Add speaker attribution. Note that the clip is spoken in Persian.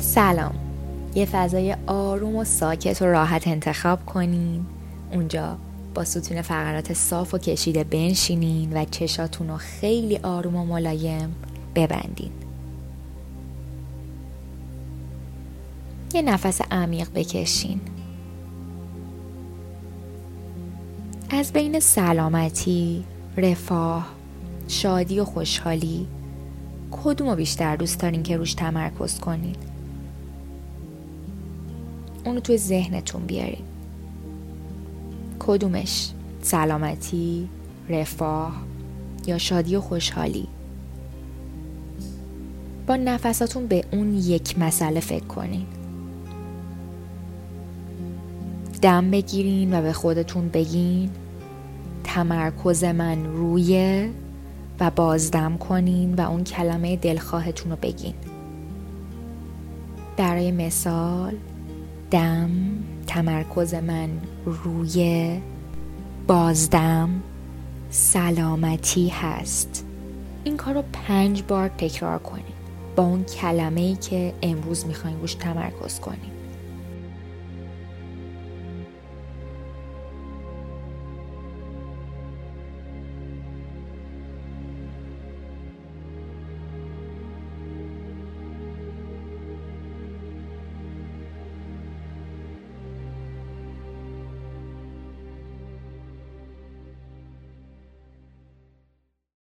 Speaker 1: سلام. یه فضای آروم و ساکت و راحت انتخاب کنین. اونجا با ستون فقرات صاف و کشیده بنشینین و چشاتون رو خیلی آروم و ملایم ببندین. یه نفس عمیق بکشین. از بین سلامتی، رفاه، شادی و خوشحالی کدوم رو بیشتر دوست دارین که روش تمرکز کنین؟ اونو توی ذهنتون بیارین. کدومش؟ سلامتی رفاه یا شادی و خوشحالی؟ با نفساتون به اون یک مسئله فکر کنین. دم بگیرین و به خودتون بگین. تمرکز من روی و بازدم کنین و اون کلمه دلخواهتون رو بگین. برای مثال دم تمرکز من روی بازدم سلامتی هست. این کار رو پنج بار تکرار کنین با اون کلمه ای که امروز می‌خواین روش تمرکز کنین